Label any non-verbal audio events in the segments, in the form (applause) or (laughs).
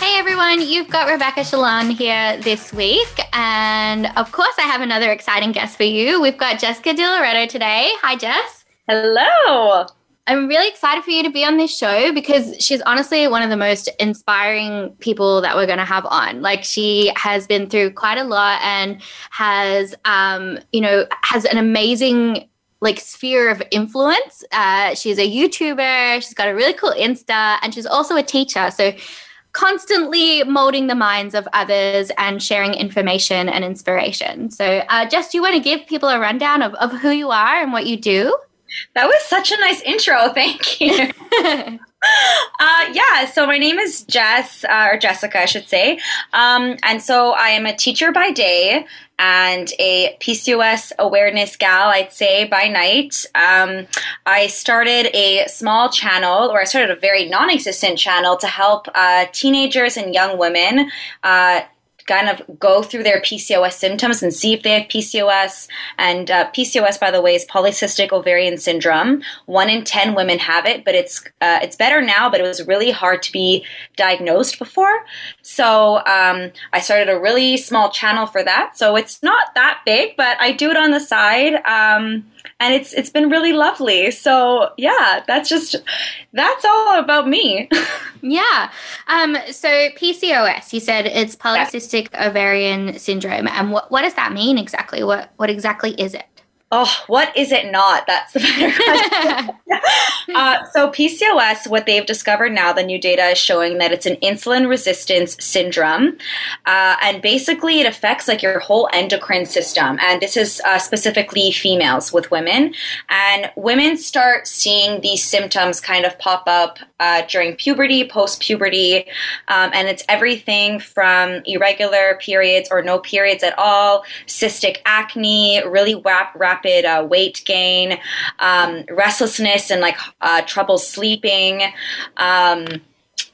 Hey everyone, you've got Rebecca Shalon here this week. And of course, I have another exciting guest for you. We've got Jessica Di Loretto today. Hi, Jess. Hello. I'm really excited for you to be on this show because she's honestly one of the most inspiring people that we're going to have on. Like she has been through quite a lot and has, um, you know, has an amazing like sphere of influence. Uh, she's a YouTuber. She's got a really cool Insta, and she's also a teacher. So constantly molding the minds of others and sharing information and inspiration. So, uh, Jess, do you want to give people a rundown of, of who you are and what you do? That was such a nice intro. (laughs) Thank you. (laughs) uh, yeah, so my name is Jess, uh, or Jessica, I should say. Um, and so I am a teacher by day and a PCOS awareness gal, I'd say, by night. Um, I started a small channel, or I started a very non existent channel to help uh, teenagers and young women. Kind of go through their PCOS symptoms and see if they have PCOS. And uh, PCOS, by the way, is polycystic ovarian syndrome. One in ten women have it, but it's uh, it's better now. But it was really hard to be diagnosed before. So um, I started a really small channel for that. So it's not that big, but I do it on the side. Um, and it's it's been really lovely. So yeah, that's just that's all about me. (laughs) yeah. Um. So PCOS, you said it's polycystic yeah. ovarian syndrome, and what what does that mean exactly? What what exactly is it? Oh, what is it not? That's the better question. (laughs) uh, so, PCOS, what they've discovered now, the new data is showing that it's an insulin resistance syndrome. Uh, and basically, it affects like your whole endocrine system. And this is uh, specifically females with women. And women start seeing these symptoms kind of pop up uh, during puberty, post puberty. Um, and it's everything from irregular periods or no periods at all, cystic acne, really rapid rapid uh, weight gain, um, restlessness, and like uh, trouble sleeping. Um,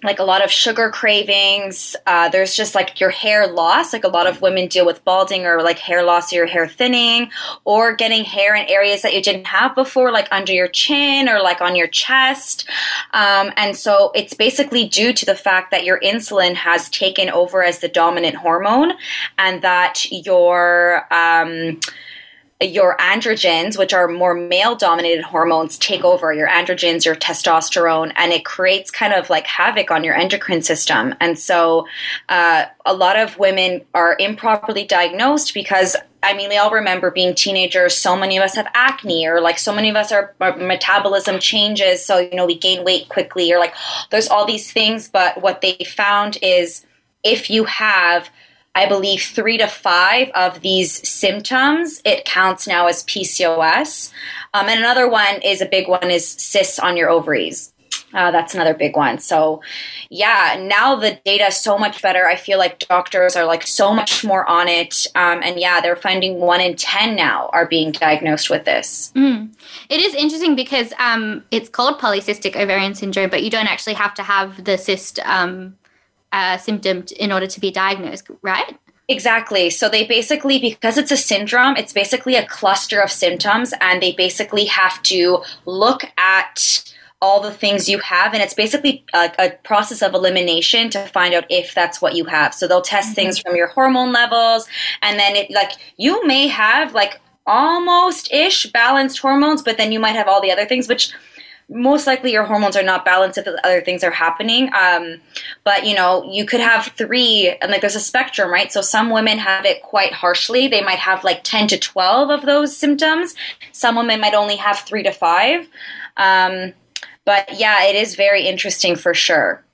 like a lot of sugar cravings. Uh, there's just like your hair loss. Like a lot of women deal with balding or like hair loss or your hair thinning or getting hair in areas that you didn't have before, like under your chin or like on your chest. Um, and so it's basically due to the fact that your insulin has taken over as the dominant hormone and that your. Um, your androgens, which are more male dominated hormones, take over your androgens, your testosterone, and it creates kind of like havoc on your endocrine system. And so uh, a lot of women are improperly diagnosed because. I mean, we all remember being teenagers. So many of us have acne, or like so many of us, our, our metabolism changes. So, you know, we gain weight quickly, or like there's all these things. But what they found is if you have I believe, three to five of these symptoms, it counts now as PCOS. Um, and another one is a big one is cysts on your ovaries. Uh, that's another big one. So, yeah, now the data is so much better. I feel like doctors are like so much more on it. Um, and yeah, they're finding one in 10 now are being diagnosed with this. Mm. It is interesting because um, it's called polycystic ovarian syndrome, but you don't actually have to have the cyst um, uh, symptom in order to be diagnosed, right? Exactly. So they basically, because it's a syndrome, it's basically a cluster of symptoms, and they basically have to look at all the things you have and it's basically a, a, process of elimination to find out if that's what you have so they'll test mm-hmm. things from your hormone levels and then it like you may have like almost ish balanced hormones but then you might have all the other things which most likely your hormones are not balanced if other things are happening. Um, but you know, you could have three, and like there's a spectrum, right? So some women have it quite harshly. They might have like 10 to 12 of those symptoms. Some women might only have three to five. Um, but yeah, it is very interesting for sure.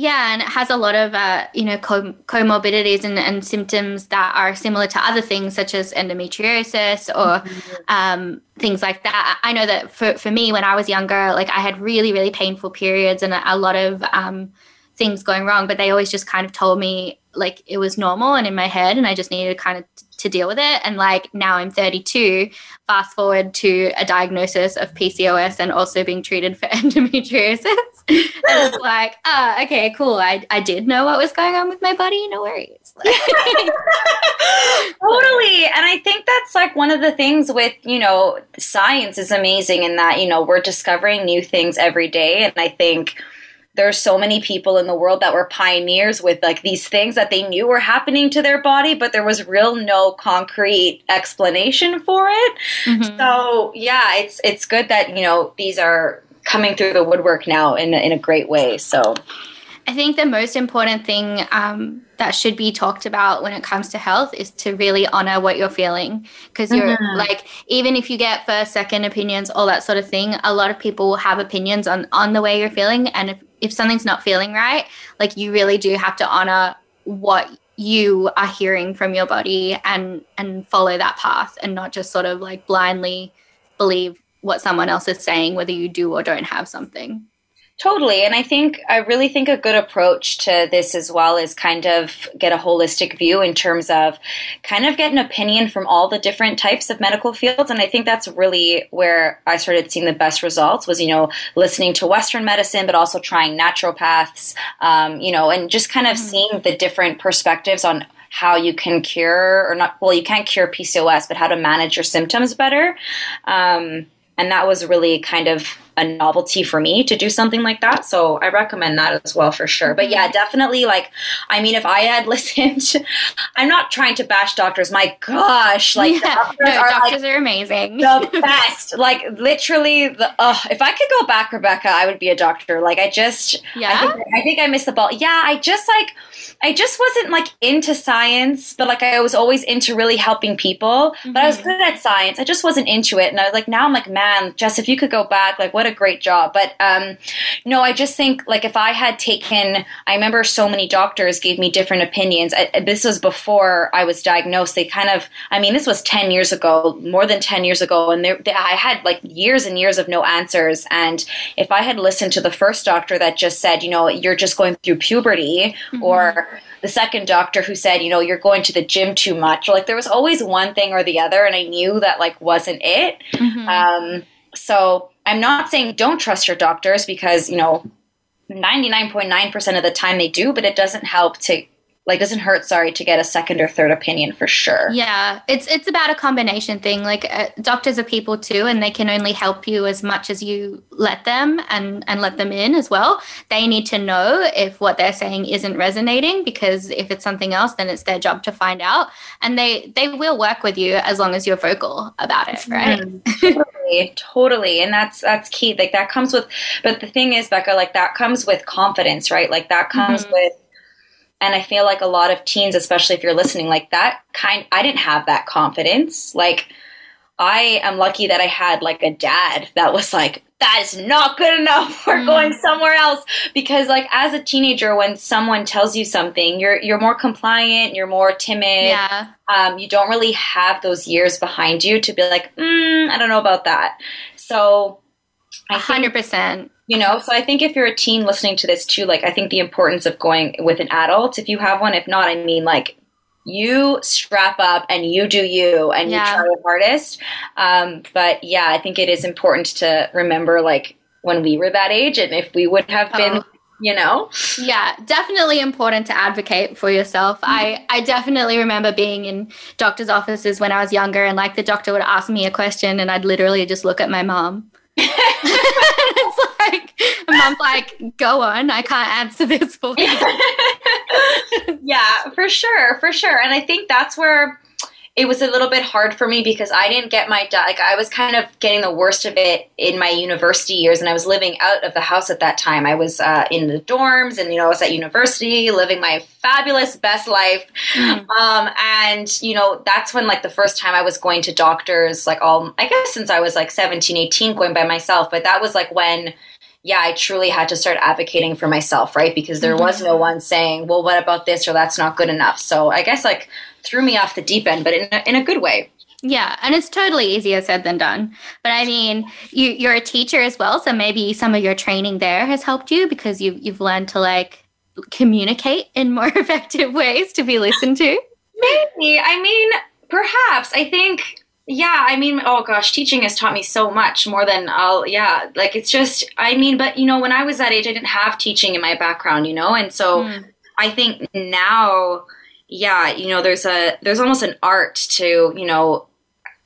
Yeah, and it has a lot of uh, you know com- comorbidities and, and, symptoms that are similar to other things such as endometriosis or mm-hmm. um, things like that. I know that for, for me when I was younger, like I had really really painful periods and a, a lot of um, things going wrong, but they always just kind of told me like it was normal and in my head and I just needed kind of t- to deal with it. And like now I'm 32, fast forward to a diagnosis of PCOS and also being treated for (laughs) endometriosis. (laughs) and it's like, ah, oh, okay, cool. I, I did know what was going on with my body. No worries. (laughs) totally. And I think that's like one of the things with, you know, science is amazing in that, you know, we're discovering new things every day. And I think, there's so many people in the world that were pioneers with like these things that they knew were happening to their body but there was real no concrete explanation for it mm-hmm. so yeah it's it's good that you know these are coming through the woodwork now in, in a great way so I think the most important thing um, that should be talked about when it comes to health is to really honor what you're feeling. Because you're mm-hmm. like, even if you get first, second opinions, all that sort of thing, a lot of people will have opinions on, on the way you're feeling. And if, if something's not feeling right, like you really do have to honor what you are hearing from your body and and follow that path and not just sort of like blindly believe what someone else is saying whether you do or don't have something Totally. And I think, I really think a good approach to this as well is kind of get a holistic view in terms of kind of get an opinion from all the different types of medical fields. And I think that's really where I started seeing the best results was, you know, listening to Western medicine, but also trying naturopaths, um, you know, and just kind of mm-hmm. seeing the different perspectives on how you can cure or not, well, you can't cure PCOS, but how to manage your symptoms better. Um, and that was really kind of a novelty for me to do something like that. So I recommend that as well for sure. But yeah, definitely like I mean if I had (laughs) listened I'm not trying to bash doctors. My gosh, like yeah, doctors, no, are, doctors like, are amazing. The (laughs) best. like literally the oh, if I could go back, Rebecca, I would be a doctor. Like I just yeah. I think I, think I missed the ball. Yeah, I just like I just wasn't like into science, but like I was always into really helping people. Mm-hmm. But I was mm-hmm. good at science. I just wasn't into it. And I was like, now I'm like, man, Jess, if you could go back, like what a great job. But um, no, I just think like if I had taken, I remember so many doctors gave me different opinions. I, this was before I was diagnosed. They kind of, I mean, this was 10 years ago, more than 10 years ago. And they, I had like years and years of no answers. And if I had listened to the first doctor that just said, you know, you're just going through puberty mm-hmm. or the second doctor who said, you know, you're going to the gym too much. Like there was always one thing or the other, and I knew that like wasn't it. Mm-hmm. Um, so I'm not saying don't trust your doctors because you know, 99.9% of the time they do, but it doesn't help to like doesn't hurt sorry to get a second or third opinion for sure. Yeah it's it's about a combination thing. Like uh, doctors are people too and they can only help you as much as you let them and and let them in as well. They need to know if what they're saying isn't resonating because if it's something else then it's their job to find out. And they they will work with you as long as you're vocal about it right? Mm, totally totally. And that's that's key. Like that comes with but the thing is becca like that comes with confidence right? Like that comes mm-hmm. with and i feel like a lot of teens especially if you're listening like that kind i didn't have that confidence. Like i am lucky that i had like a dad that was like that is not good enough. (laughs) We're mm. going somewhere else. Because like as a teenager when someone tells you something you're you're more compliant you're more timid. Yeah. um, you don't really have those years behind you to be like mm, i don't know about that. So I 100% you know so i think if you're a teen listening to this too like i think the importance of going with an adult if you have one if not i mean like you strap up and you do you and yeah. you try your hardest um, but yeah i think it is important to remember like when we were that age and if we would have been oh. you know yeah definitely important to advocate for yourself mm-hmm. i i definitely remember being in doctors offices when i was younger and like the doctor would ask me a question and i'd literally just look at my mom it's like mom's like, go on, I can't answer this for you. (laughs) yeah, for sure, for sure. And I think that's where it was a little bit hard for me because I didn't get my like I was kind of getting the worst of it in my university years, and I was living out of the house at that time. I was uh, in the dorms, and you know I was at university, living my fabulous best life. Mm-hmm. Um, and you know that's when like the first time I was going to doctors, like all I guess since I was like 17, 18, going by myself. But that was like when yeah, I truly had to start advocating for myself, right? Because there mm-hmm. was no one saying, well, what about this or that's not good enough. So I guess like threw me off the deep end, but in a, in a good way. Yeah, and it's totally easier said than done. But I mean, you, you're a teacher as well, so maybe some of your training there has helped you because you've you've learned to like communicate in more (laughs) effective ways to be listened to? Maybe. I mean, perhaps. I think yeah, I mean, oh gosh, teaching has taught me so much more than I'll, yeah, like it's just, I mean, but you know, when I was that age, I didn't have teaching in my background, you know, and so mm. I think now, yeah, you know, there's a, there's almost an art to, you know,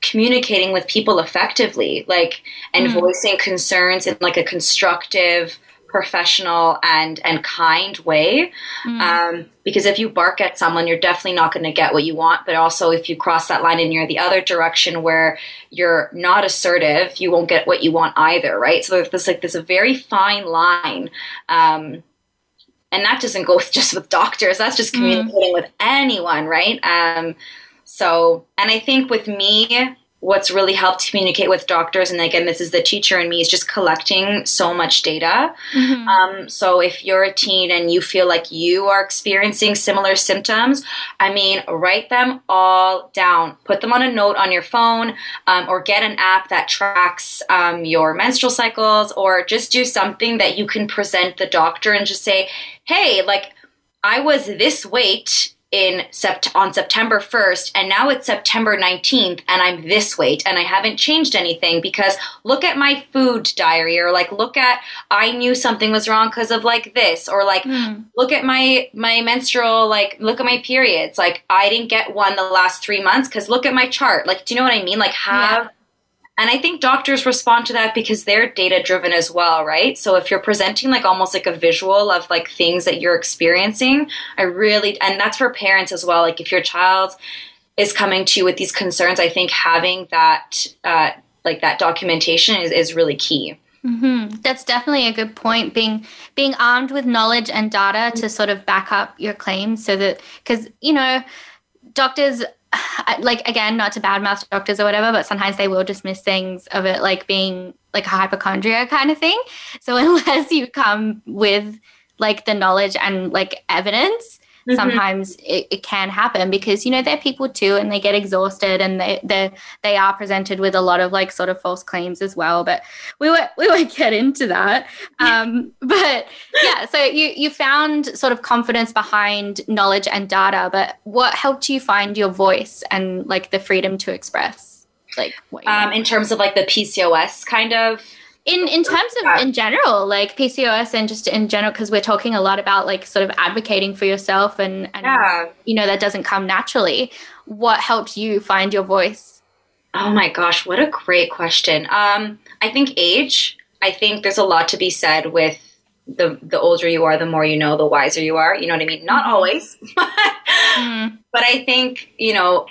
communicating with people effectively, like, and mm. voicing concerns in like a constructive, professional and and kind way. Mm. Um, because if you bark at someone, you're definitely not going to get what you want. But also, if you cross that line and you're the other direction where you're not assertive, you won't get what you want either, right? So there's like there's a very fine line. Um, and that doesn't go with (laughs) just with doctors. That's just mm. communicating mm. with anyone, right? Um, so, and I think with me, what's really helped communicate with doctors and again this is the teacher in me is just collecting so much data mm-hmm. um, so if you're a teen and you feel like you are experiencing similar symptoms i mean write them all down put them on a note on your phone um, or get an app that tracks um, your menstrual cycles or just do something that you can present the doctor and just say hey like i was this weight in sept- on September 1st and now it's September 19th and I'm this weight and I haven't changed anything because look at my food diary or like look at I knew something was wrong because of like this or like mm. look at my my menstrual like look at my periods like I didn't get one the last 3 months cuz look at my chart like do you know what I mean like have yeah. And I think doctors respond to that because they're data driven as well, right? So if you're presenting like almost like a visual of like things that you're experiencing, I really, and that's for parents as well. Like if your child is coming to you with these concerns, I think having that, uh, like that documentation is, is really key. Mm-hmm. That's definitely a good point. Being being armed with knowledge and data to sort of back up your claims, so that because you know doctors (sighs) like again, not to badmouth doctors or whatever, but sometimes they will dismiss things of it like being like a hypochondria kind of thing. So (laughs) unless you come with like the knowledge and like evidence, mm-hmm. sometimes it, it, can happen because you know they're people too and they get exhausted and they they they are presented with a lot of like sort of false claims as well but we won't we won't get into that. Um, but yeah so you you found sort of confidence behind knowledge and data but what helped you find your voice and like the freedom to express like um, in terms of like the pcos kind of in in terms of in general like pcos and just in general because we're talking a lot about like sort of advocating for yourself and and yeah. you know that doesn't come naturally what helped you find your voice oh my gosh what a great question um i think age i think there's a lot to be said with the the older you are the more you know the wiser you are you know what i mean not mm-hmm. always (laughs) mm. but i think you know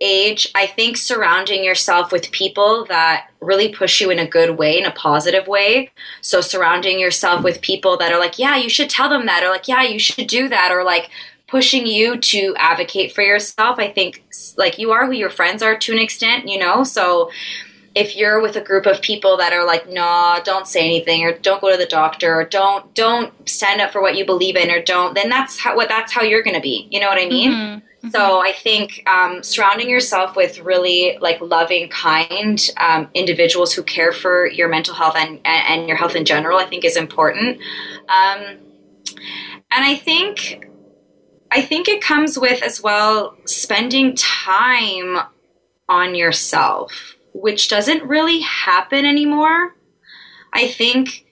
age, I think surrounding yourself with people that really push you in a good way, in a positive way. So surrounding yourself with people that are like, yeah, you should tell them that, or like, yeah, you should do that, or like pushing you to advocate for yourself. I think like you are who your friends are to an extent, you know? So if you're with a group of people that are like, no, don't say anything, or don't go to the doctor, or don't don't stand up for what you believe in, or don't, then that's how what that's how you're gonna be. You know what I mean? Mm-hmm. So mm-hmm. I think um, surrounding yourself with really like loving, kind um, individuals who care for your mental health and, and your health in general, I think is important. Um, and I think I think it comes with as well spending time on yourself, which doesn't really happen anymore. I think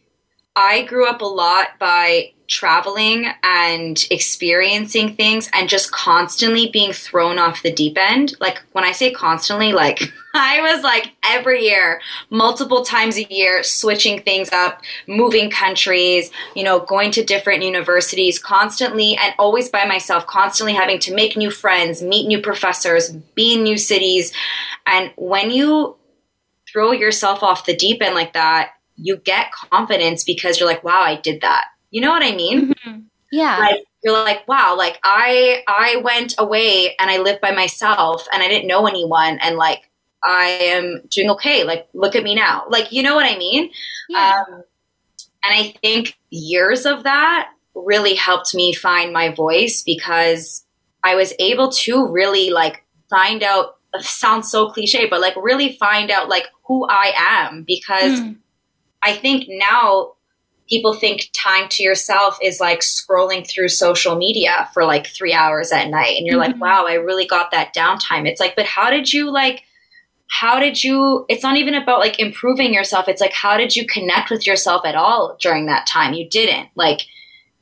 I grew up a lot by traveling and experiencing things and just constantly being thrown off the deep end. Like when I say constantly, like (laughs) I was like every year, multiple times a year, switching things up, moving countries, you know, going to different universities constantly and always by myself, constantly having to make new friends, meet new professors, be in new cities. And when you throw yourself off the deep end like that, you get confidence because you're like, wow, I did that you know what I mean? Mm-hmm. Yeah. Like you're like, wow, like I I went away and I lived by myself and I didn't know anyone and like I am doing okay. Like look at me now. Like you know what I mean? Yeah. Um, and I think years of that really helped me find my voice because I was able to really like find out sounds so cliche, but like really find out like who I am because mm. I think now people think time to yourself is like scrolling through social media for like three hours at night. And you're mm-hmm. like, wow, I really got that downtime. It's like, but how did you like, how did you, it's not even about like improving yourself. It's like, how did you connect with yourself at all during that time? You didn't. Like,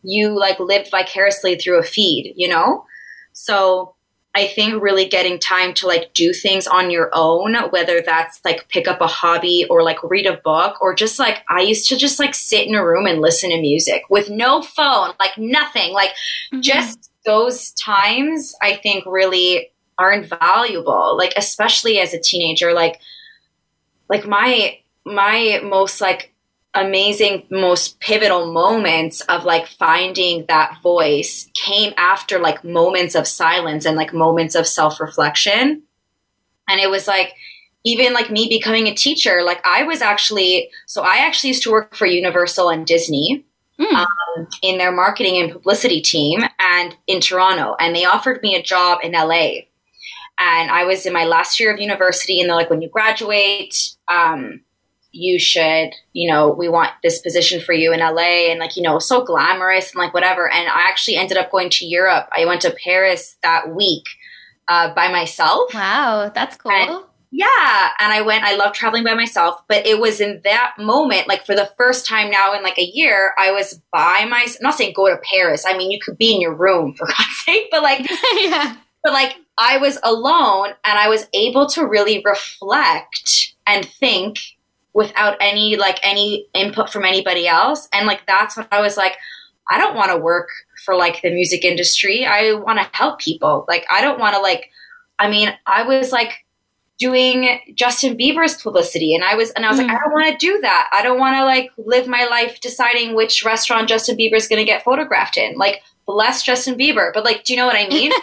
you like lived vicariously through a feed, you know? So I think really getting time to like do things on your own, whether that's like pick up a hobby or like read a book or just like I used to just like sit in a room and listen to music with no phone, like nothing. Like mm-hmm. just those times I think really are invaluable. Like especially as a teenager, like like my my most like amazing, most pivotal moments of like finding that voice came after like moments of silence and like moments of self reflection. And it was like, even like me becoming a teacher, like I was actually, so I actually used to work for Universal and Disney. Mm. Um, in their marketing and publicity team and in Toronto. And they offered me a job in LA. And I was in my last year of university, and they're like, when you graduate, um, you should, you know, we want this position for you in LA and like, you know, so glamorous and like whatever. And I actually ended up going to Europe. I went to Paris that week uh, by myself. Wow, that's cool. And, yeah. And I went, I love traveling by myself, but it was in that moment, like for the first time now in like a year, I was by myself. I'm not saying go to Paris. I mean, you could be in your room for (laughs) God's sake, but like, (laughs) yeah. But like, I was alone and I was able to really reflect and think without any like any input from anybody else. And like that's when i was like i don't want to work for like the music industry. I want to help people. Like i don't want to like i mean i was like doing justin bieber's publicity and i was and i was mm. like i don't want to do that. I don't want to like live my life deciding which restaurant justin bieber's going to get photographed in. Like bless justin bieber. But like do you know what i mean? (laughs)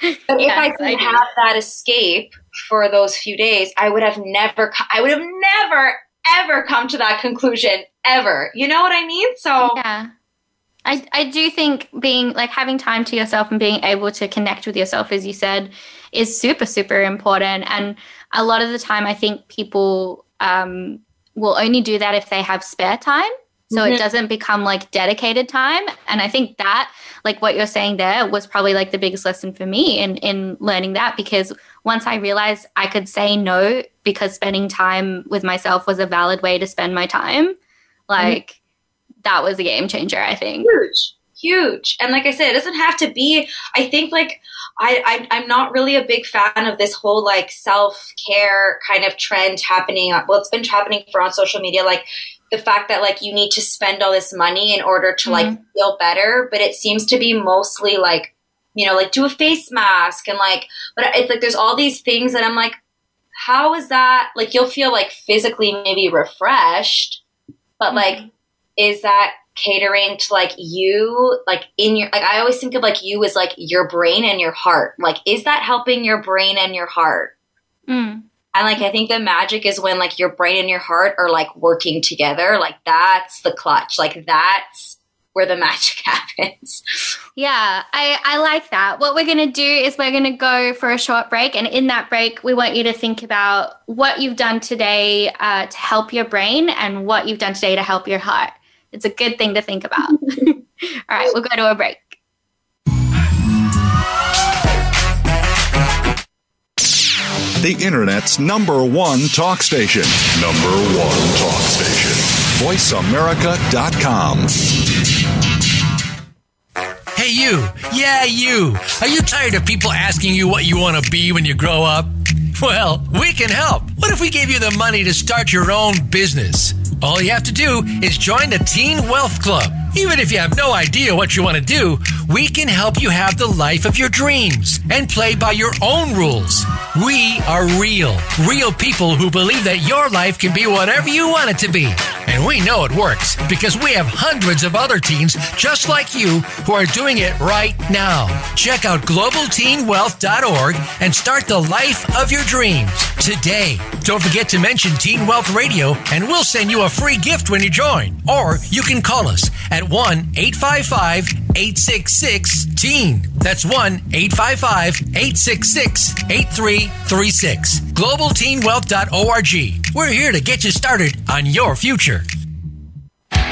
But yes, if i I have that escape for those few days, I would have never, I would have never, ever come to that conclusion ever. You know what I mean? So, yeah. I, I do think being like having time to yourself and being able to connect with yourself, as you said, is super, super important. And a lot of the time, I think people um, will only do that if they have spare time. So mm-hmm. it doesn't become like dedicated time. And I think that, like what you're saying there, was probably like the biggest lesson for me in in learning that because once I realized I could say no because spending time with myself was a valid way to spend my time, mm-hmm. like mm-hmm. that was a game changer, I think. Huge. Huge. And like I said, it doesn't have to be, I think like I, I am not really a big fan of this whole like self care kind of trend happening. Well, it's been happening for on social media. Like the fact that like you need to spend all this money in order to mm-hmm. like feel better, but it seems to be mostly like, you know, like do a face mask and like, but it's like there's all these things that I'm like, how is that? Like you'll feel like physically maybe refreshed, but mm-hmm. like, is that catering to like you, like in your, like I always think of like you as like your brain and your heart. Like, is that helping your brain and your heart? Mm. And like I think the magic is when like your brain and your heart are like working together. Like that's the clutch. Like that's where the (laughs) magic happens. Yeah, I, I like that. What we're going to do is we're going to go for a short break. And in that break, we want you to think about what you've done today uh, to help your brain and what you've done today to help your heart. It's a good thing to think about. (laughs) All right, we'll go to a break. The Internet's number one talk station. Number one talk station. VoiceAmerica.com. Hey, you. Yeah, you. Are you tired of people asking you what you want to be when you grow up? Well, we can help. What if we gave you the money to start your own business? All you have to do is join the Teen Wealth Club. Even if you have no idea what you want to do, we can help you have the life of your dreams and play by your own rules. We are real, real people who believe that your life can be whatever you want it to be. And we know it works because we have hundreds of other teens just like you who are doing it right now. Check out globalteenwealth.org and start the life of your dreams today. Don't forget to mention Teen Wealth Radio and we'll send you a free gift when you join. Or you can call us at 1 855 866 TEEN. That's 1 855 866 8336. GlobalTeenWealth.org. We're here to get you started on your future.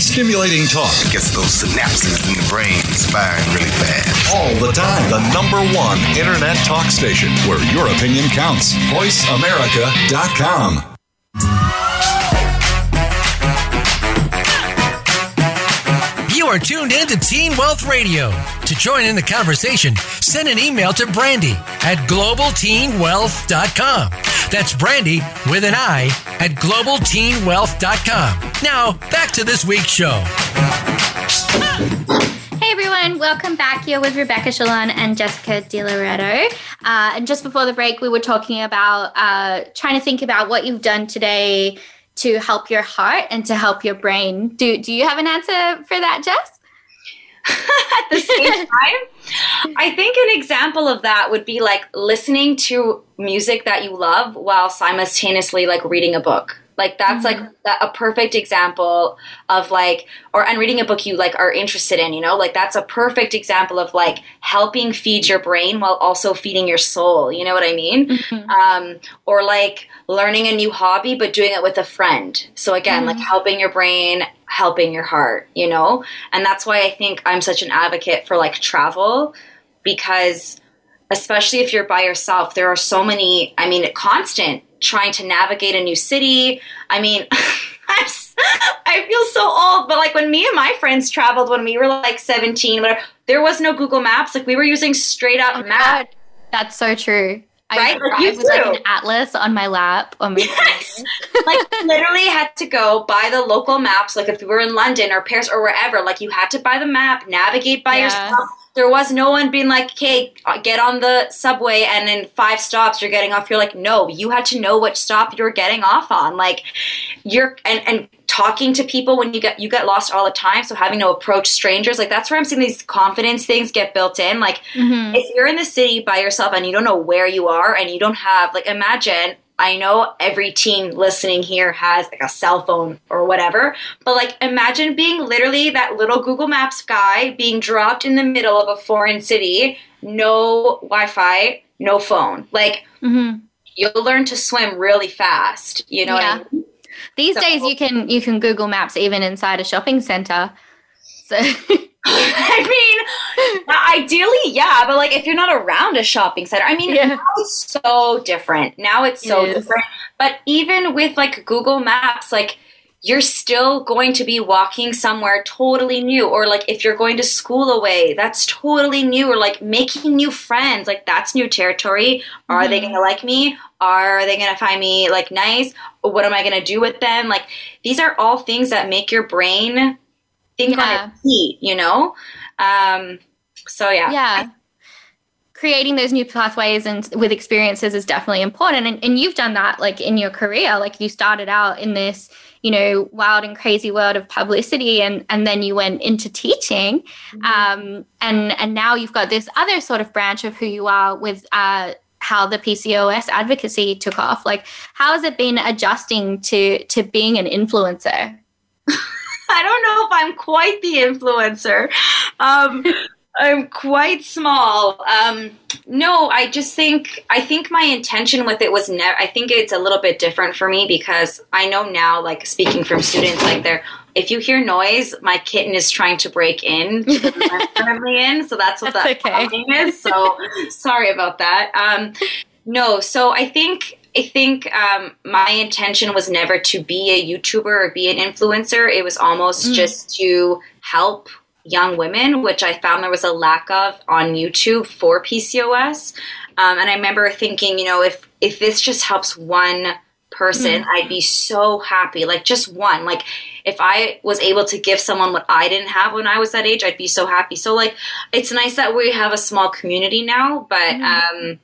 Stimulating talk Gets those synapses in the brain firing really fast. all the time. The number one internet talk station where your opinion counts. VoiceAmerica.com. You are tuned in to Teen Wealth Radio. To join in the conversation, send an email to Brandy at globalteenwealth.com. That's Brandy with an I at globalteenwealth.com. Now, back to this week's show. Hey everyone, welcome back here with Rebecca Shalon and Jessica Di Loretto. Uh, and just before the break, we were talking about uh, trying to think about what you've done today to help your heart and to help your brain. Do Do you have an answer for that, Jess? (laughs) at the same (laughs) time. I think an example of that would be like listening to music that you love while simultaneously like reading a book. Like that's like mm-hmm. that, a perfect example of like or and reading a book you like are interested in, you know? Like that's a perfect example of like helping feed your brain while also feeding your soul, you know what I mean? Mm-hmm. Um or like learning a new hobby but doing it with a friend. So again, like mm-hmm. helping your brain, helping your heart, you know? And that's why I think I'm such an advocate for like travel because especially if you're by yourself, there are so many, I mean, constant trying to navigate a new city. I mean, (laughs) I'm I feel so old, but like when me and my friends traveled when we were like 17, whatever, there was no Google Maps. Like we were using straight up oh maps. That's so true. I Right? Like, drive you with like an atlas on my lap. On my Yes. (laughs) like literally had to go buy the local maps. Like if we were in London or Paris or wherever, like you had to buy the map, navigate by Yeah. yourself. There was no one being like, "Okay, uh, get on the subway," and in five stops you're getting off. You're like, no, you had to know which stop you're getting off on. Like you're and and talking to people when you get you get lost all the time. So having to approach strangers, like that's where I'm seeing these confidence things get built in. Like Mhm. if you're in the city by yourself and you don't know where you are and you don't have like imagine I know every teen listening here has like a cell phone or whatever, but like imagine being literally that little Google Maps guy being dropped in the middle of a foreign city, no Wi-Fi, no phone. Like Mhm. you'll learn to swim really fast. You know Yeah. what I mean? These So- days, you can you can Google Maps even inside a shopping center. So (laughs) I mean, ideally, yeah, but like if you're not around a shopping center, I mean, Yeah. now it's so different. Now it's so It different. But even with like Google Maps, like you're still going to be walking somewhere totally new, or like if you're going to school away, that's totally new, or like making new friends, like that's new territory. Are they Mhm. going to like me? Are they going to find me like nice? What am I going to do with them? Like these are all things that make your brain think Yeah. on its feet, you know? Um, so yeah. yeah creating those new pathways and with experiences is definitely important and, and you've done that like in your career like you started out in this you know wild and crazy world of publicity and and then you went into teaching um and and now you've got this other sort of branch of who you are with uh how the PCOS advocacy took off. Like how has it been adjusting to to being an influencer? (laughs) I don't know if I'm quite the influencer. Um, I'm quite small. Um, no, I just think I think my intention with it was never. I think it's a little bit different for me because I know now, like speaking from students, like they're. If you hear noise, my kitten is trying to break in (laughs) I'm currently in, so that's what That's that okay. thing is. So (laughs) sorry about that. Um, no, so I think I think um, my intention was never to be a YouTuber or be an influencer. It was almost Mm. just to help young women, which I found there was a lack of on YouTube for PCOS. Um, and I remember thinking, you know, if if this just helps one person, I'd be so happy. Like just one. Like if I was able to give someone what I didn't have when I was that age, I'd be so happy. So like it's nice that we have a small community now, but um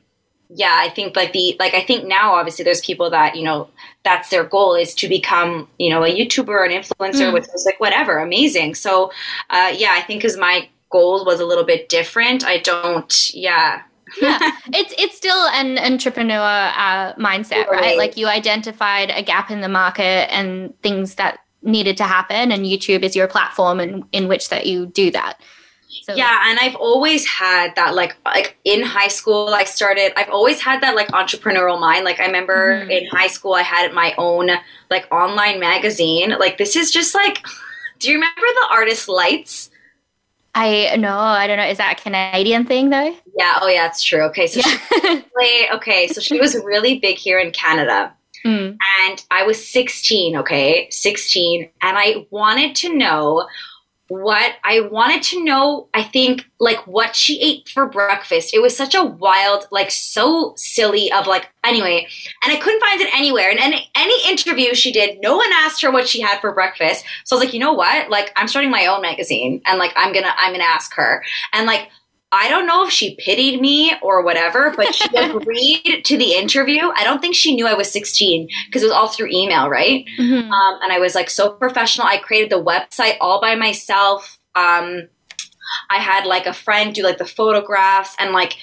yeah, I think like the like I think now obviously there's people that you know that's their goal is to become you know a YouTuber or an influencer, Mm. which is like whatever, amazing. So uh, yeah, I think because my goal was a little bit different. I don't, yeah, yeah (laughs) it's it's still an entrepreneur uh, mindset right Totally. like you identified a gap in the market and things that needed to happen and youtube is your platform in, in which that you do that so yeah and i've always had that like like in high school i started i've always had that like entrepreneurial mind. Like i remember Mhm. in high school i had my own like online magazine. Like this is just like (sighs) do you remember the artist lights? I know i don't know. Is that a canadian thing though? Yeah oh yeah it's true. Okay so she yeah (laughs) really, okay so she was really big here in canada. Mm. and I was 16, okay, 16, and I wanted to know what I wanted to know. I think like what she ate for breakfast. It was such a wild, like so silly. Of like anyway, and I couldn't find it anywhere. And any any interview she did, no one asked her what she had for breakfast. So I was like, you know what? Like I'm starting my own magazine, and like I'm gonna I'm gonna ask her, and like. I don't know if she pitied me or whatever, but she (laughs) agreed to the interview. I don't think she knew I was 16 because it was all through email, right? Mhm. Um, and I was like so professional. I created the website all by myself. Um, I had like a friend do like the photographs and like,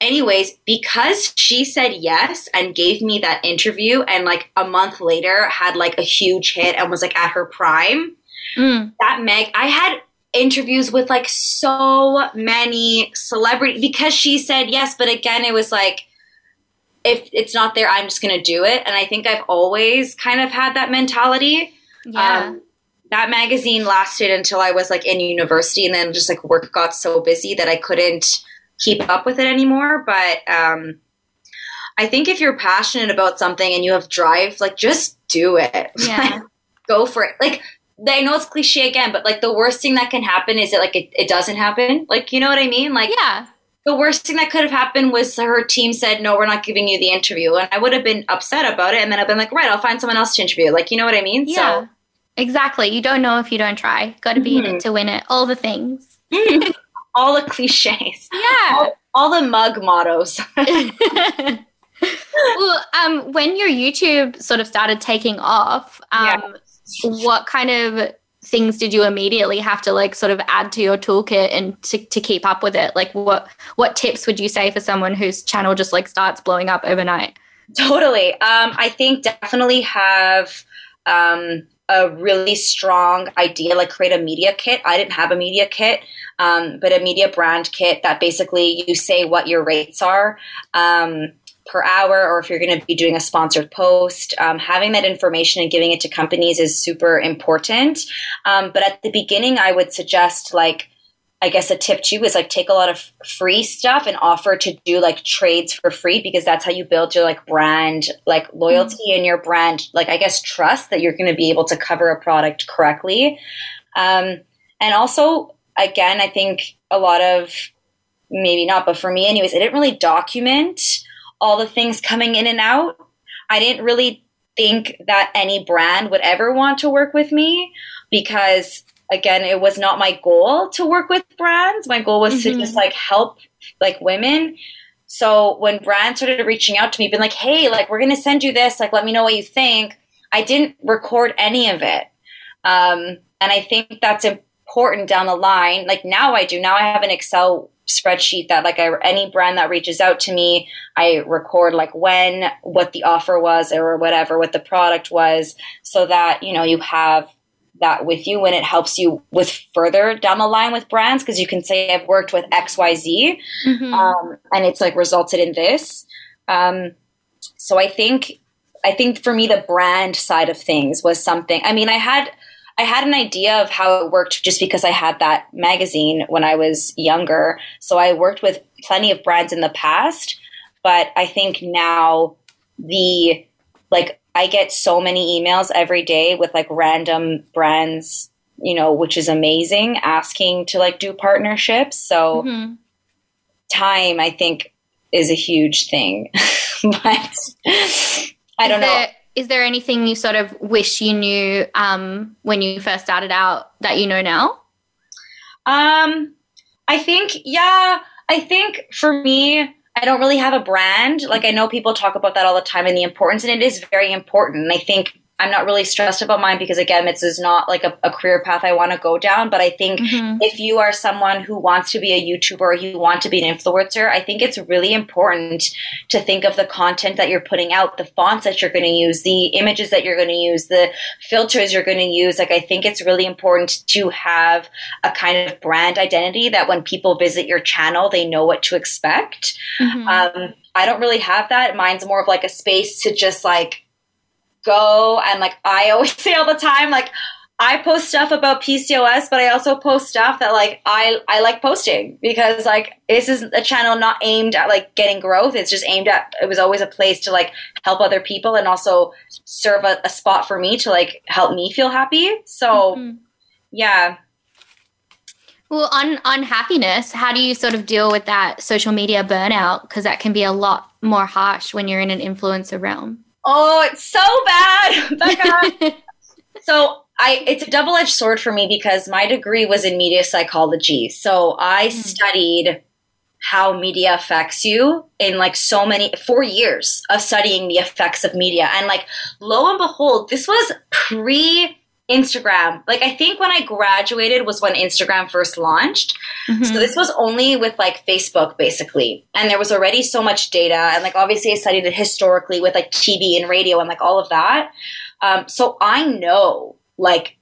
anyways, because she said yes and gave me that interview, and like a month later had like a huge hit and was like at her prime Mm. that Meg, I had interviews with like so many celebrities because she said yes, but again, it was like, if it's not there, I'm just going to do it. And I think I've always kind of had that mentality. yeah Um, that magazine lasted until I was like in university, and then just like work got so busy that I couldn't keep up with it anymore. But um, I think if you're passionate about something and you have drive, like just do it. (laughs) yeah go for it. Like I know it's cliche again, but like the worst thing that can happen is that like it, it doesn't happen. Like you know what I mean? Like yeah the worst thing that could have happened was her team said no, we're not giving you the interview, and I would have been upset about it, and then I've been like, right, I'll find someone else to interview. Like you know what I mean? yeah exactly you don't know if you don't try got to be in Mhm. it to win it all the things So (laughs) all the cliches, yeah all, all the mug mottos. (laughs) (laughs) well, um, when your YouTube sort of started taking off, um, what kind of things did you immediately have to like sort of add to your toolkit and to, to keep up with it? Like, what what tips would you say for someone whose channel just like starts blowing up overnight? Totally. Um, I think definitely have um, a really strong idea, like create a media kit. I didn't have a media kit, um, but a media brand kit that basically you say what your rates are. Um, per hour, or if you're going to be doing a sponsored post, um, having that information and giving it to companies is super important. Um, but at the beginning, I would suggest like I guess a tip too is like take a lot of free stuff and offer to do like trades for free because that's how you build your like brand like loyalty and your brand like I guess trust that you're going to be able to cover a product correctly. Um, and also again, I think a lot of maybe not, but for me anyways, I didn't really document all the things coming in and out. I didn't really think that any brand would ever want to work with me because again it was not my goal to work with brands. My goal was Mhm. to just like help like women. So when brands started reaching out to me being like hey like we're gonna send you this like let me know what you think i didn't record any of it. Um, and i think that's important down the line. Like now i do. Now i have an excel spreadsheet that like I, any brand that reaches out to me i record like when what the offer was or whatever what the product was so that you know you have that with you when it helps you with further down the line with brands because you can say I've worked with XYZ Mhm. um, and it's like resulted in this. Um, so I think I think for me the brand side of things was something. I mean, I had I had an idea of how it worked just because I had that magazine when I was younger. So I worked with plenty of brands in the past, but I think now the like I get so many emails every day with like random brands, you know, which is amazing, asking to like do partnerships. So Mhm. time I think is a huge thing. (laughs) but I don't is know. There, is there anything you sort of wish you knew um, when you first started out that you know now? Um, I think, yeah, I think for me, I don't really have a brand. Like I know people talk about that all the time and the importance, and it is very important. I think I'm not really stressed about mine because again, this is not like a, a career path I want to go down. But I think Mhm. if you are someone who wants to be a YouTuber or you want to be an influencer, I think it's really important to think of the content that you're putting out, the fonts that you're going to use, the images that you're going to use, the filters you're going to use. Like I think it's really important to have a kind of brand identity that when people visit your channel, they know what to expect. Mhm. Um, I don't really have that. Mine's more of like a space to just like go and like I (laughs) always say all the time, like I post stuff about PCOS, but I also post stuff that like I I like posting because like this is a channel not aimed at like getting growth. It's just aimed at it was always a place to like help other people and also serve a, a spot for me to like help me feel happy. So Mhm. yeah. Well, on on happiness, how do you sort of deal with that social media burnout? Because that can be a lot more harsh when you're in an influencer realm. Oh, it's so bad. (laughs) Becca. (laughs) So I it's a double edged sword for me because my degree was in media psychology. So I hmm. studied how media affects you in like so many four years of studying the effects of media. And like lo and behold, this was pre Instagram. Like I think when I graduated was when Instagram first launched. Mhm. So this was only with like Facebook basically. And there was already so much data. And like obviously I studied it historically with like TV and radio and like all of that. Um, so I know like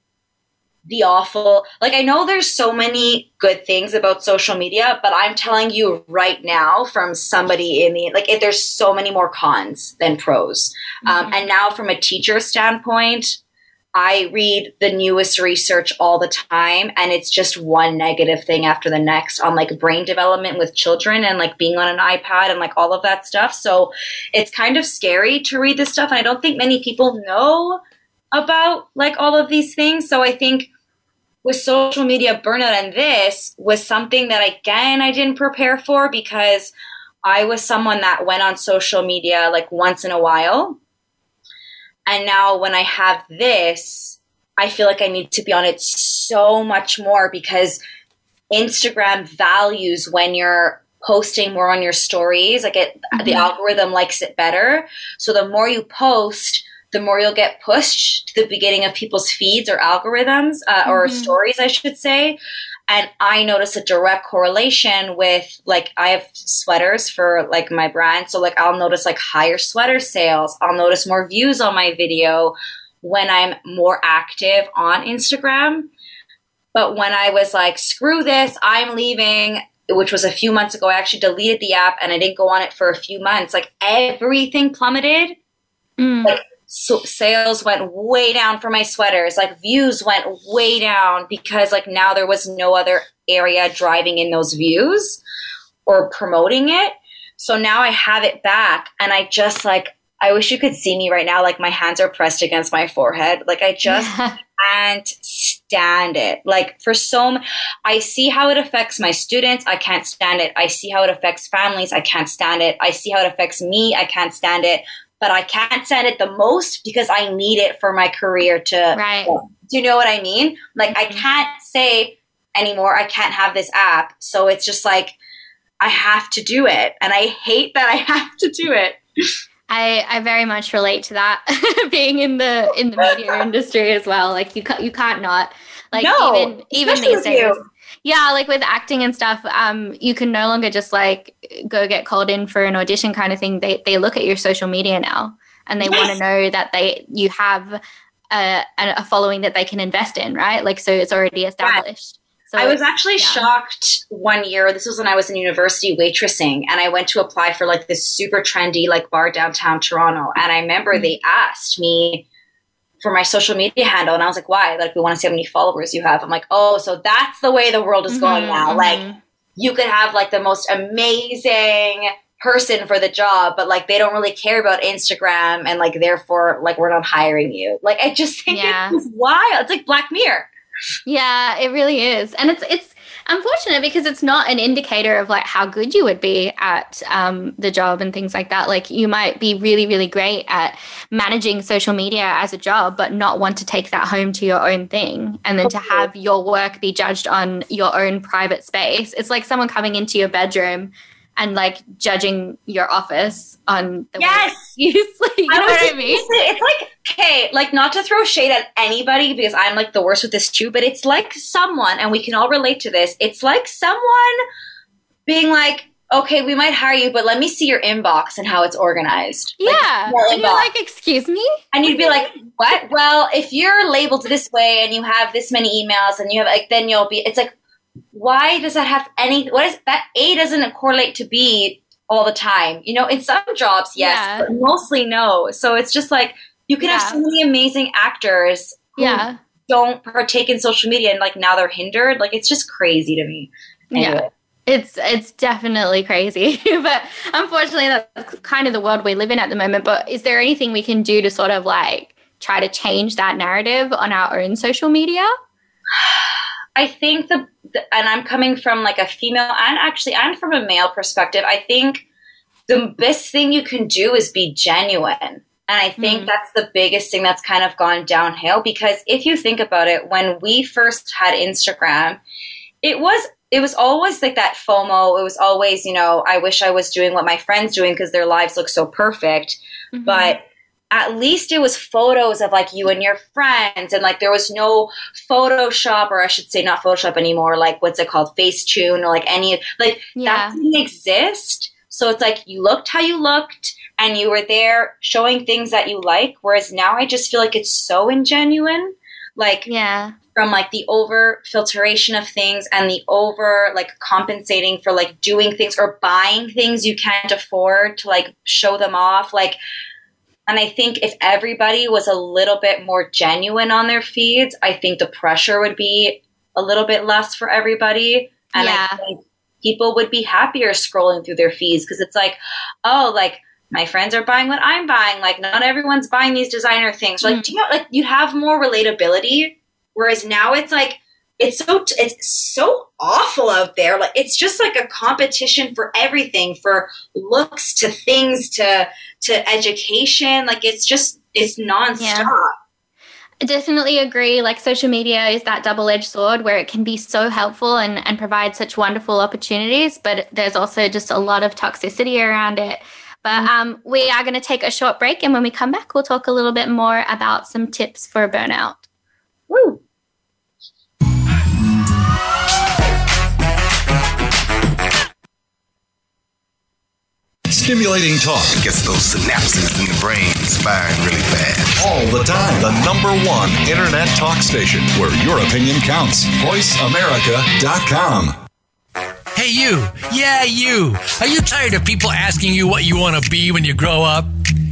the awful, like I know there's so many good things about social media, but I'm telling you right now from somebody in the, like it, there's so many more cons than pros. Um, and now from a teacher standpoint, I read the newest research all the time, and it's just one negative thing after the next on like brain development with children and like being on an iPad and like all of that stuff. So it's kind of scary to read this stuff, and I don't think many people know about like all of these things. So I think with social media burnout and this was something that again I didn't prepare for because I was someone that went on social media like once in a while. And now when I have this, I feel like I need to be on it so much more because Instagram values when you're posting more on your stories. Like it, the algorithm likes it better. So the more you post, the more you'll get pushed to the beginning of people's feeds or algorithms uh, or stories, I should say. And I notice a direct correlation with like I have sweaters for like my brand. So like I'll notice like higher sweater sales. I'll notice more views on my video when I'm more active on Instagram. But when I was like, screw this, I'm leaving, which was a few months ago, I actually deleted the app and I didn't go on it for a few months. Like everything plummeted. Mm. Like so sales went way down for my sweaters. Like views went way down because like now there was no other area driving in those views or promoting it. So now I have it back and I just like I wish you could see me right now. Like my hands are pressed against my forehead. Like I just (laughs) can't stand it. Like for so, I see how it affects my students. I can't stand it. I see how it affects families. I can't stand it. I see how it affects me. I can't stand it. But I can't send it the most because I need it for my career to. Right. Do you know what I mean? Like I mm-hmm. can't say anymore. I can't have this app. So it's just like I have to do it, and I hate that I (laughs) have to do it. I, I very much relate to that (laughs) being in the in the media (laughs) industry as well like you ca- you can't not like No, even even these days. you. Yeah like with acting and stuff um you can no longer just like go get called in for an audition kind of thing they they look at your social media now and they want to know that they you have a, a following that they can invest in right like so it's already established so I was actually yeah. shocked one year. This was when I was in university waitressing, and I went to apply for like this super trendy like bar downtown Toronto. And I remember they asked me for my social media handle, and I was like, "Why? Like, we want to see how many followers you have." I'm like, "Oh, so that's the way the world is going Mhm, now. Like, you could have like the most amazing." person for the job but like they don't really care about instagram and like therefore like we're not hiring you like i just think Yeah. it's wild it's like black mirror Yeah, it really is, and it's it's unfortunate because it's not an indicator of like how good you would be at um, the job and things like that. Like you might be really really great at managing social media as a job, but not want to take that home to your own thing, and then to have your work be judged on your own private space. It's like someone coming into your bedroom and like judging your office on the Yes! way (laughs) you sleep. You know was what I mean? It's like, okay, like not to throw shade at anybody because I'm like the worst with this too, but it's like someone, and we can all relate to this. It's like someone being like, okay, we might hire you, but let me see your inbox and how it's organized. Yeah. your And you're like, excuse me? and you'd be like, what? Well, if you're labeled this way and you have this many emails and you have like, then you'll be, it's like, why does that have any, what is that? A doesn't correlate to B all the time. You know, in some jobs, yes, Yeah. but mostly no. So it's just like, you can have so many amazing actors who Yeah. don't partake in social media and like now they're hindered. Like it's just crazy to me. Yeah. It's it's definitely crazy, but unfortunately, that's kind of the world we live in at the moment. But is there anything we can do to sort of like try to change that narrative on our own social media? I think the, the and I'm coming from like a female and actually and from a male perspective, I think the best thing you can do is be genuine. And I think Mhm. that's the biggest thing that's kind of gone downhill because if you think about it, when we first had Instagram, it was it was always like that FOMO. It was always, you know, I wish I was doing what my friends doing because their lives look so perfect Mm-hmm. but at least it was photos of like you and your friends and like there was no photoshop or i should say not photoshop anymore like what's it called facetune or like any like yeah, that didn't exist. So it's like you looked how you looked and you were there showing things that you like whereas now i just feel like it's so ingenuine like yeah, from like the over filtration of things and the over like compensating for like doing things or buying things you can't afford to like show them off like and i think if everybody was a little bit more genuine on their feeds i think the pressure would be a little bit less for everybody and Yeah. i think people would be happier scrolling through their feeds because it's like oh like my friends are buying what I'm buying. Like, not everyone's buying these designer things. Like, Mm. do you know, like, you have more relatability. Whereas now it's like, it's so, it's so awful out there. Like, it's just like a competition for everything, for looks to things to, to education. Like, it's just, it's nonstop. Yeah. I definitely agree. Like social media is that double edged sword where it can be so helpful and, and provide such wonderful opportunities, but there's also just a lot of toxicity around it. But um, we are going to take a short break, and when we come back, we'll talk a little bit more about some tips for burnout. Woo. Stimulating talk Gets those synapses in the brain firing really fast. all the time. The number one internet talk station where your opinion counts. VoiceAmerica.com. Hey, you. Yeah, you. Are you tired of people asking you what you want to be when you grow up?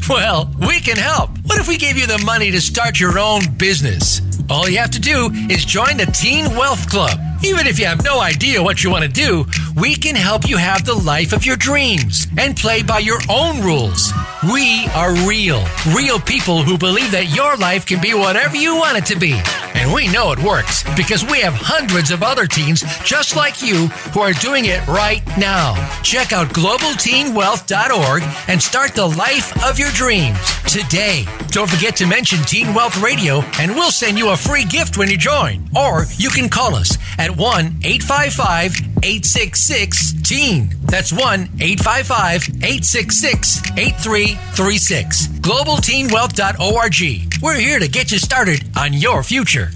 Well, we can help. What if we gave you the money to start your own business? All you have to do is join the Teen Wealth Club. Even if you have no idea what you want to do, we can help you have the life of your dreams and play by your own rules. We are real, real people who believe that your life can be whatever you want it to be. And we know it works because we have hundreds of other teens just like you who are doing it right now. Check out globalteenwealth.org and start the life of your dreams today. Don't forget to mention Teen Wealth Radio and we'll send you a free gift when you join. Or you can call us at 1 855 866 TEEN. That's 1 855 866 8336. GlobalTeenWealth.org. We're here to get you started on your future.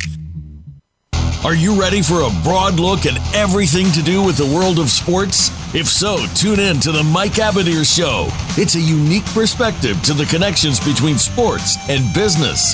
Are you ready for a broad look at everything to do with the world of sports? If so, tune in to the Mike Abadir Show. It's a unique perspective to the connections between sports and business.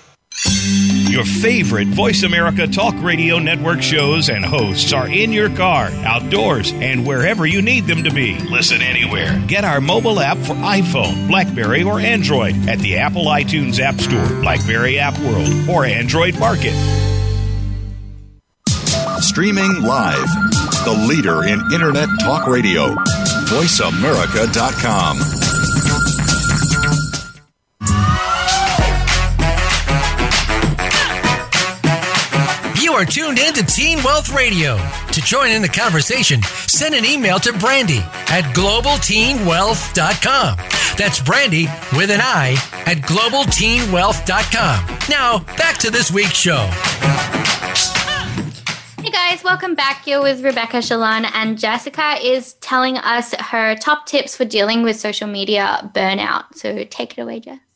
Your favorite Voice America Talk Radio Network shows and hosts are in your car, outdoors, and wherever you need them to be. Listen anywhere. Get our mobile app for iPhone, Blackberry, or Android at the Apple iTunes App Store, Blackberry App World, or Android Market. Streaming live. The leader in internet talk radio. VoiceAmerica.com. You are tuned in to Teen Wealth Radio. To join in the conversation, send an email to Brandi at globalteenwealth.com. That's Brandi with an I at globalteenwealth.com. Now, back to this week's show. Hey guys, welcome back. You're with Rebecca Shalon, and Jessica is telling us her top tips for dealing with social media burnout. So take it away, Jess.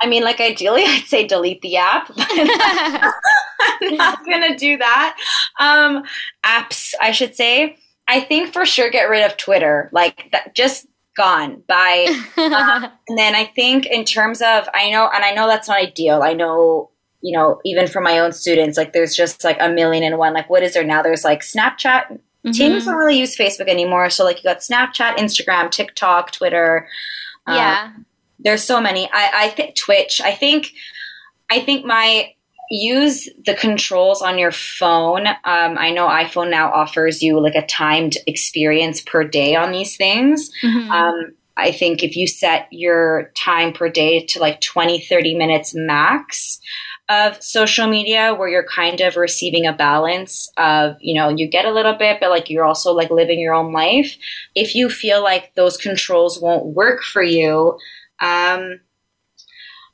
I mean, like ideally, (laughs) I'd say delete the app, but I'm (laughs) not gonna do that. Um, apps, I should say. I think for sure get rid of Twitter. Like that, just gone by. (laughs) Um, and then I think in terms of, I know, and I know that's not ideal. I know, you know, even for my own students, like there's just like a million and one. Like, what is there now? There's like Snapchat. Mm-hmm. Teens don't really use Facebook anymore. So like you got Snapchat, Instagram, TikTok, Twitter. Yeah. There's so many. I, I think Twitch. I think, I think my use the controls on your phone. Um, I know iPhone now offers you like a timed experience per day on these things. Mm-hmm. Um, I think if you set your time per day to like 20, 30 minutes max of social media where you're kind of receiving a balance of, you know, you get a little bit, but like you're also like living your own life. If you feel like those controls won't work for you, um,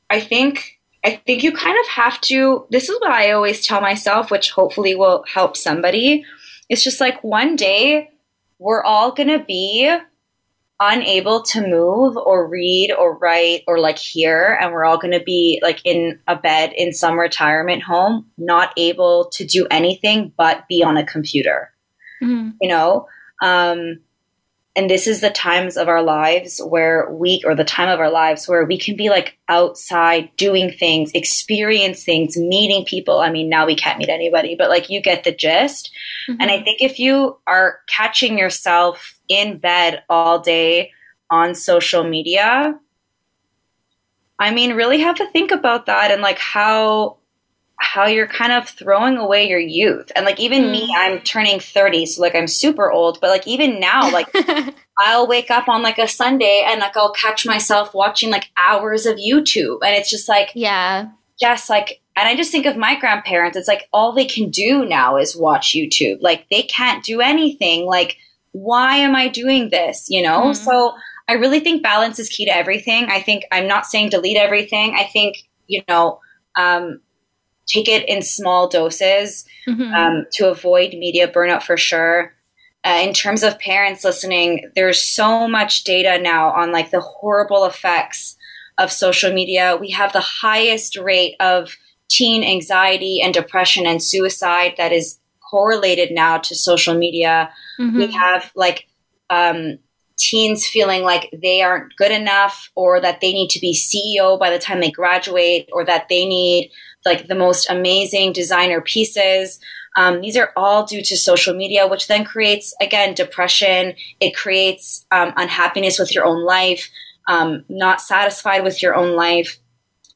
I think I think you kind of have to. This is what I always tell myself, which hopefully will help somebody. It's just like one day we're all gonna be unable to move or read or write or like hear, and we're all gonna be like in a bed in some retirement home, not able to do anything but be on a computer. Mhm. You know. Um, and this is the times of our lives where we or the time of our lives where we can be like outside doing things experience things meeting people. I mean now we can't meet anybody but like you get the gist. And i mm-hmm. think if you are catching yourself in bed all day on social media i mean really have to think about that and like how how you're kind of throwing away your youth. And like even me, I'm turning 30, so like I'm super old, but like even now, like (laughs) I'll wake up on like a Sunday and like I'll catch myself watching like hours of YouTube. And it's just like, yeah. just like, and I just think of my grandparents, it's like all they can do now is watch YouTube. Like they can't do anything. Like, why am I doing this? You know? Mhm. So I really think balance is key to everything. I think I'm not saying delete everything. I think, you know, um, take it in small doses Mhm. um, to avoid media burnout for sure. Uh, in terms of parents listening, there's so much data now on like the horrible effects of social media. We have the highest rate of teen anxiety and depression and suicide that is correlated now to social media. Mhm. We have like um, teens feeling like they aren't good enough or that they need to be CEO by the time they graduate or that they need like the most amazing designer pieces. Um, these are all due to social media, which then creates, again, depression. It creates um, unhappiness with your own life, um, not satisfied with your own life.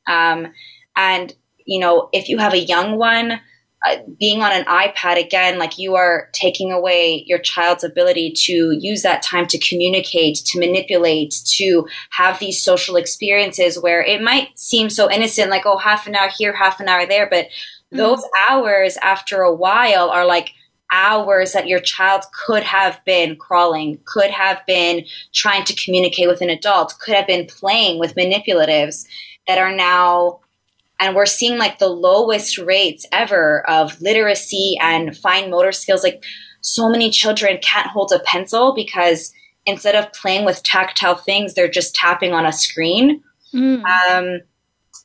Um, and, you know, if you have a young one, uh, being on an iPad again, like you are taking away your child's ability to use that time to communicate, to manipulate, to have these social experiences where it might seem so innocent, like, oh, half an hour here, half an hour there. But those hours after a while are like hours that your child could have been crawling, could have been trying to communicate with an adult, could have been playing with manipulatives that are now and we're seeing like the lowest rates ever of literacy and fine motor skills like so many children can't hold a pencil because instead of playing with tactile things they're just tapping on a screen Mm. um,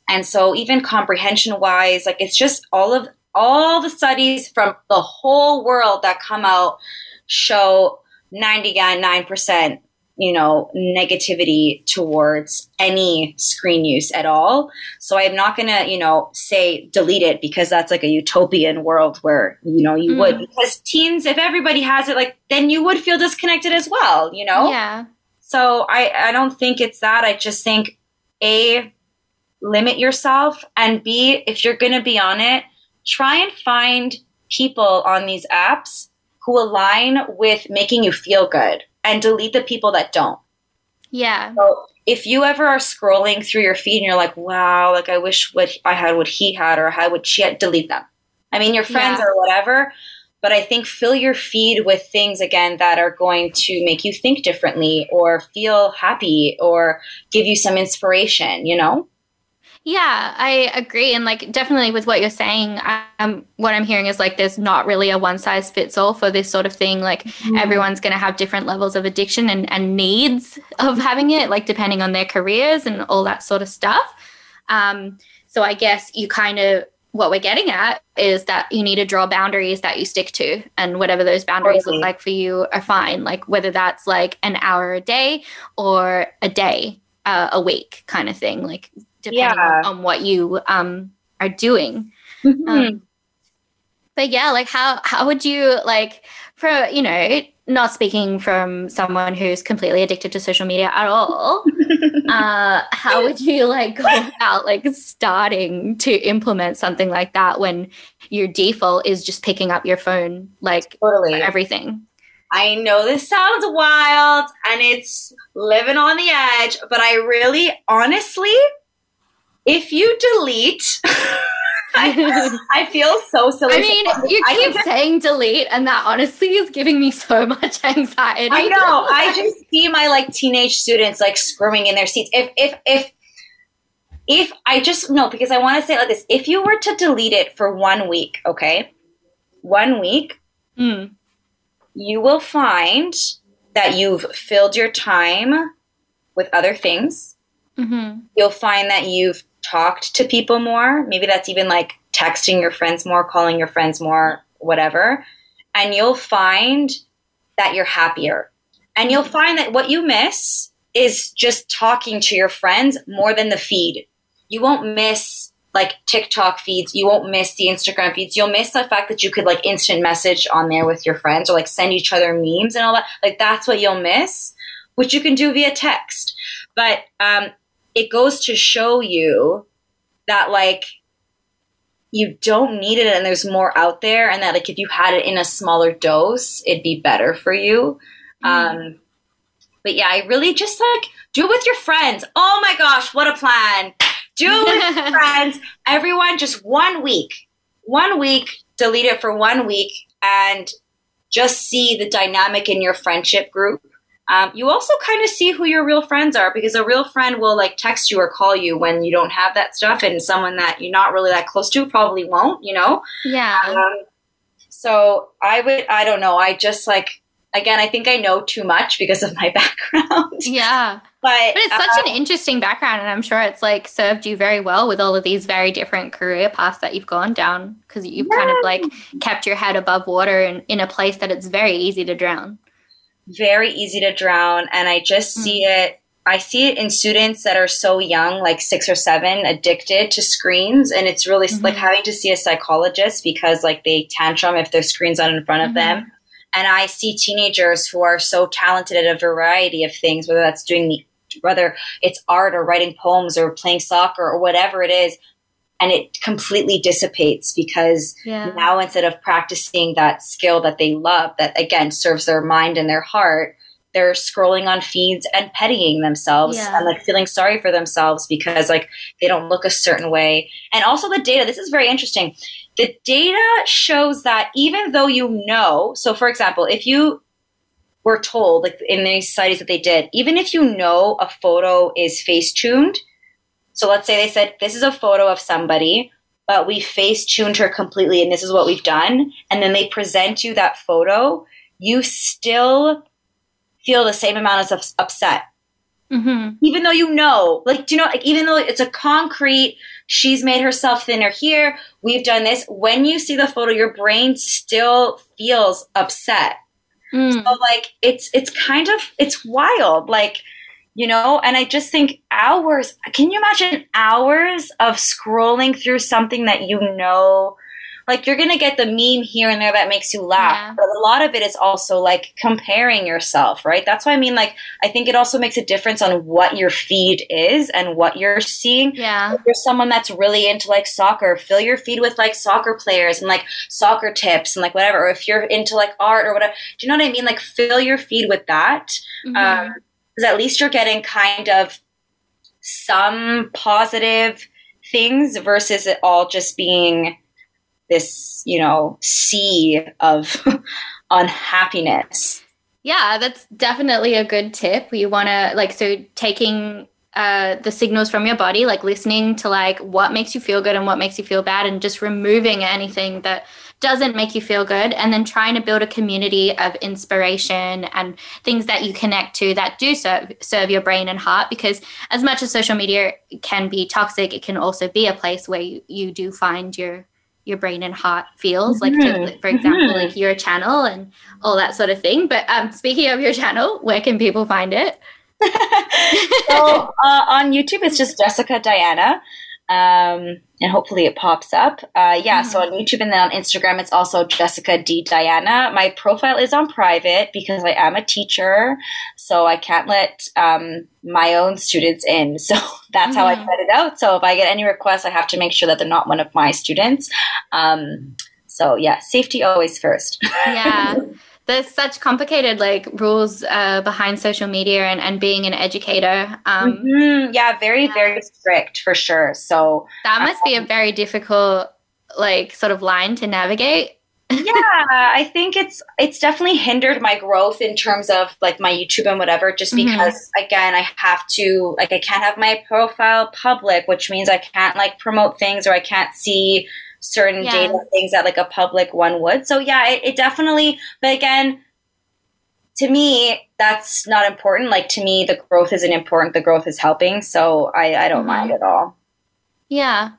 and so even comprehension wise like it's just all of all the studies from the whole world that come out show 99% you know negativity towards any screen use at all so i'm not going to you know say delete it because that's like a utopian world where you know you would Mm. because teens if everybody has it like then you would feel disconnected as well you know Yeah. so I, I don't think it's that. I just think A, limit yourself, and B, if you're going to be on it, try and find people on these apps who align with making you feel good and delete the people that don't. Yeah. So if you ever are scrolling through your feed and you're like, wow, like I wish what I had what he had or I had what she had, delete them. I mean, your friends Yeah. or whatever, but I think fill your feed with things again that are going to make you think differently or feel happy or give you some inspiration, you know? Yeah, I agree, and like definitely with what you're saying, um, what I'm hearing is like there's not really a one size fits all for this sort of thing. Like everyone's going to have different levels of addiction and, and needs of having it, like depending on their careers and all that sort of stuff. Um, so I guess you kind of what we're getting at is that you need to draw boundaries that you stick to, and whatever those boundaries Totally. look like for you are fine. Like whether that's like an hour a day or a day uh, a week kind of thing. Like depending Yeah. on, on what you um are doing. Mm-hmm. Um, but yeah, like how how would you like for you know not speaking from someone who's completely addicted to social media at all, (laughs) uh, how would you like go about like starting to implement something like that when your default is just picking up your phone like totally. everything? I know this sounds wild and it's living on the edge, but I really, honestly, if you delete, (laughs) I, (laughs) I feel so silly. I mean, you I keep can- saying delete, and that honestly is giving me so (laughs) much anxiety. I know. I just see my like teenage students like squirming in their seats. If if if if I just no, because I want to say like this: if you were to delete it for one week, okay, one week, Mm. you will find that you've filled your time with other things. hmm You'll find that you've talked to people more. Maybe that's even like texting your friends more, calling your friends more, whatever. And you'll find that you're happier. And you'll find that what you miss is just talking to your friends more than the feed. You won't miss like TikTok feeds. You won't miss the Instagram feeds. You'll miss the fact that you could like instant message on there with your friends or like send each other memes and all that. Like that's what you'll miss, which you can do via text. But um, it goes to show you that like you don't need it and there's more out there and that like if you had it in a smaller dose it'd be better for you. Um but yeah i really just like do it with your friends. Oh my gosh what a plan. Do it with your (laughs) friends. Everyone just one week one week delete it for one week and just see the dynamic in your friendship group um, you also kind of see who your real friends are because a real friend will like text you or call you when you don't have that stuff, and someone that you're not really that close to probably won't, you know. Yeah. Um, so I would, I don't know, I just like again, I think I know too much because of my (laughs) background, yeah. but But it's uh, such an interesting background, and I'm sure it's like served you very well with all of these very different career paths that you've gone down because you've kind of like kept your head above water and in a place that it's very easy to drown. Very easy to drown and i just see mm. it i see it in students that are so young like six or seven addicted to screens and it's really like mm-hmm. having to see a psychologist because like they tantrum if their screen's not in front of them. Mm-hmm. And i see teenagers who are so talented at a variety of things whether that's doing the whether it's art or writing poems or playing soccer or whatever it is and it completely dissipates because Yeah. now instead of practicing that skill that they love that again serves their mind and their heart they're scrolling on feeds and pettying themselves Yeah. and like feeling sorry for themselves because like they don't look a certain way and also the data this is very interesting the data shows that even though you know so for example if you were told like in these studies that they did even if you know a photo is face tuned so let's say they said this is a photo of somebody but we face tuned her completely and this is what we've done and then they present you that photo you still feel the same amount of upset Mm-hmm. even though you know like do you know like even though it's a concrete she's made herself thinner here we've done this when you see the photo your brain still feels upset Mm. so like it's it's kind of it's wild like you know and i just think hours can you imagine hours of scrolling through something that you know like you're gonna get the meme here and there that makes you laugh Yeah. but a lot of it is also like comparing yourself right that's why i mean like i think it also makes a difference on what your feed is and what you're seeing Yeah. if you're someone that's really into like soccer, fill your feed with like soccer players and like soccer tips and like whatever. Or if you're into like art or whatever, do you know what I mean? Like fill your feed with that. Mhm. Um, because at least you're getting kind of some positive things versus it all just being this, you know, sea of (laughs) unhappiness. Yeah, that's definitely a good tip. You want to like so taking uh, the signals from your body, like listening to like what makes you feel good and what makes you feel bad, and just removing anything that doesn't make you feel good, and then trying to build a community of inspiration and things that you connect to that do serve serve your brain and heart. Because as much as social media can be toxic, it can also be a place where you, you do find your your brain and heart feels like Mm-hmm. to, for example like your channel and all that sort of thing but um speaking of your channel where can people find it (laughs) so uh, on YouTube, it's just Jessica Diana. Um, and hopefully it pops up. Uh, yeah, so on YouTube and then on Instagram, it's also Jessica D Diana. My profile is on private because I am a teacher, so I can't let um, my own students in. (laughs) So that's how I Mhm. set it out. So if I get any requests, I have to make sure that they're not one of my students. Um, so yeah, safety always first. (laughs) yeah there's such complicated like rules uh, behind social media and, and being an educator um, Mhm, yeah, very very strict for sure. So that must be a very difficult like sort of line to navigate (laughs) yeah i think it's it's definitely hindered my growth in terms of like my youtube and whatever just Mhm. because again i have to like i can't have my profile public which means i can't like promote things or i can't see certain Yeah. data things that like a public one would so yeah it, it definitely but again to me that's not important like to me the growth isn't important the growth is helping so i i don't Mhm. mind at all Yeah.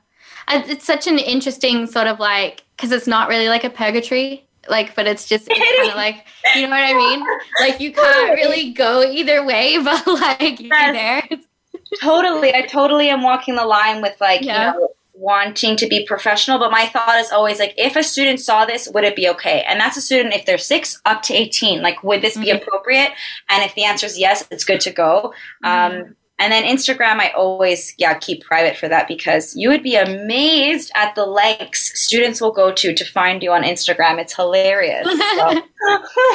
It's such an interesting sort of like, because it's not really like a purgatory, like, but it's just, (laughs) it's kind of like, you know what I mean? Like, you can't really go either way, (laughs) but like, you're Yes. there. totally i totally am walking the line with like Yeah. you know wanting to be professional but my thought is always like if a student saw this would it be okay and that's a student if they're six up to 18 like would this be Mhm. appropriate and if the answer is yes it's good to go Mm-hmm. um, and then instagram i always yeah keep private for that because you would be amazed at the lengths students will go to to find you on instagram it's hilarious (laughs) So- (laughs)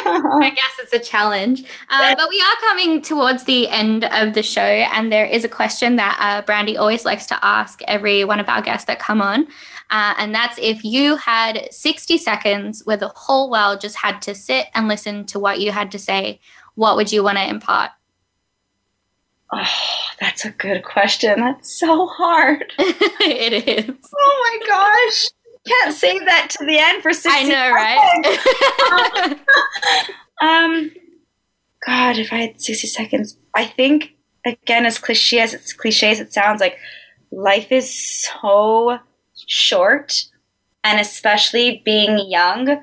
I guess it's a challenge. Uh, but we are coming towards the end of the show, and there is a question that uh, Brandi always likes to ask every one of our guests that come on. Uh, and that's if you had 60 seconds where the whole world just had to sit and listen to what you had to say, what would you want to impart? Oh that's a good question that's so hard (laughs) it is. Oh my gosh. Can't save that to the end for 60 I know, seconds. right? (laughs) Um God, if I had 60 seconds, I think again as cliche as it's cliche as it sounds like life is so short and especially being young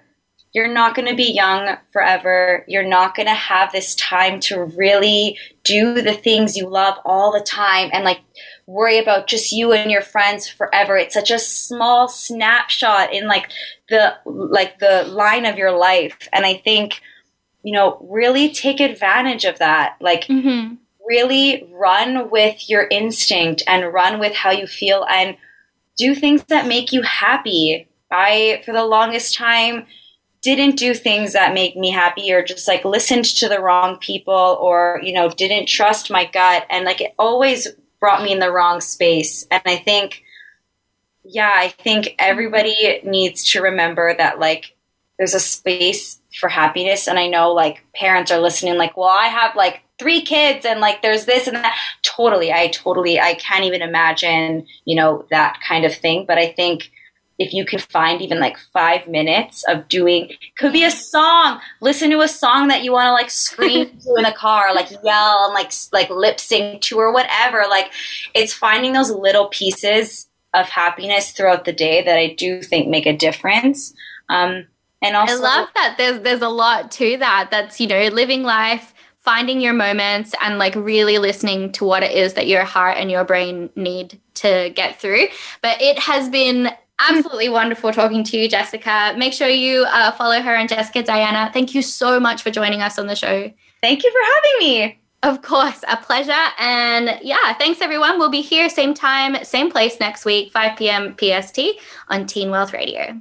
you're not going to be young forever. You're not going to have this time to really do the things you love all the time and like worry about just you and your friends forever. It's such a small snapshot in like the like the line of your life. And I think you know, really take advantage of that. Like hmm really run with your instinct and run with how you feel and do things that make you happy. I, for the longest time, didn't do things that make me happy or just like listened to the wrong people or, you know, didn't trust my gut. And like it always brought me in the wrong space. And I think, yeah, I think everybody needs to remember that like there's a space for happiness. And I know like parents are listening, like, well, I have like three kids and like there's this and that. Totally. I totally, I can't even imagine, you know, that kind of thing. But I think if you can find even like five minutes of doing, could be a song, listen to a song that you want to like scream (laughs) to in a car, like yell and like, like lip sync to or whatever. Like it's finding those little pieces of happiness throughout the day that I do think make a difference. Um, and also, I love that. There's there's a lot to that. That's you know living life, finding your moments, and like really listening to what it is that your heart and your brain need to get through. But it has been absolutely wonderful talking to you, Jessica. Make sure you uh, follow her and Jessica Diana. Thank you so much for joining us on the show. thank you for having me. Of course, a pleasure. And yeah, thanks everyone. We'll be here same time, same place next week, 5 p.m. PST on Teen Wealth Radio.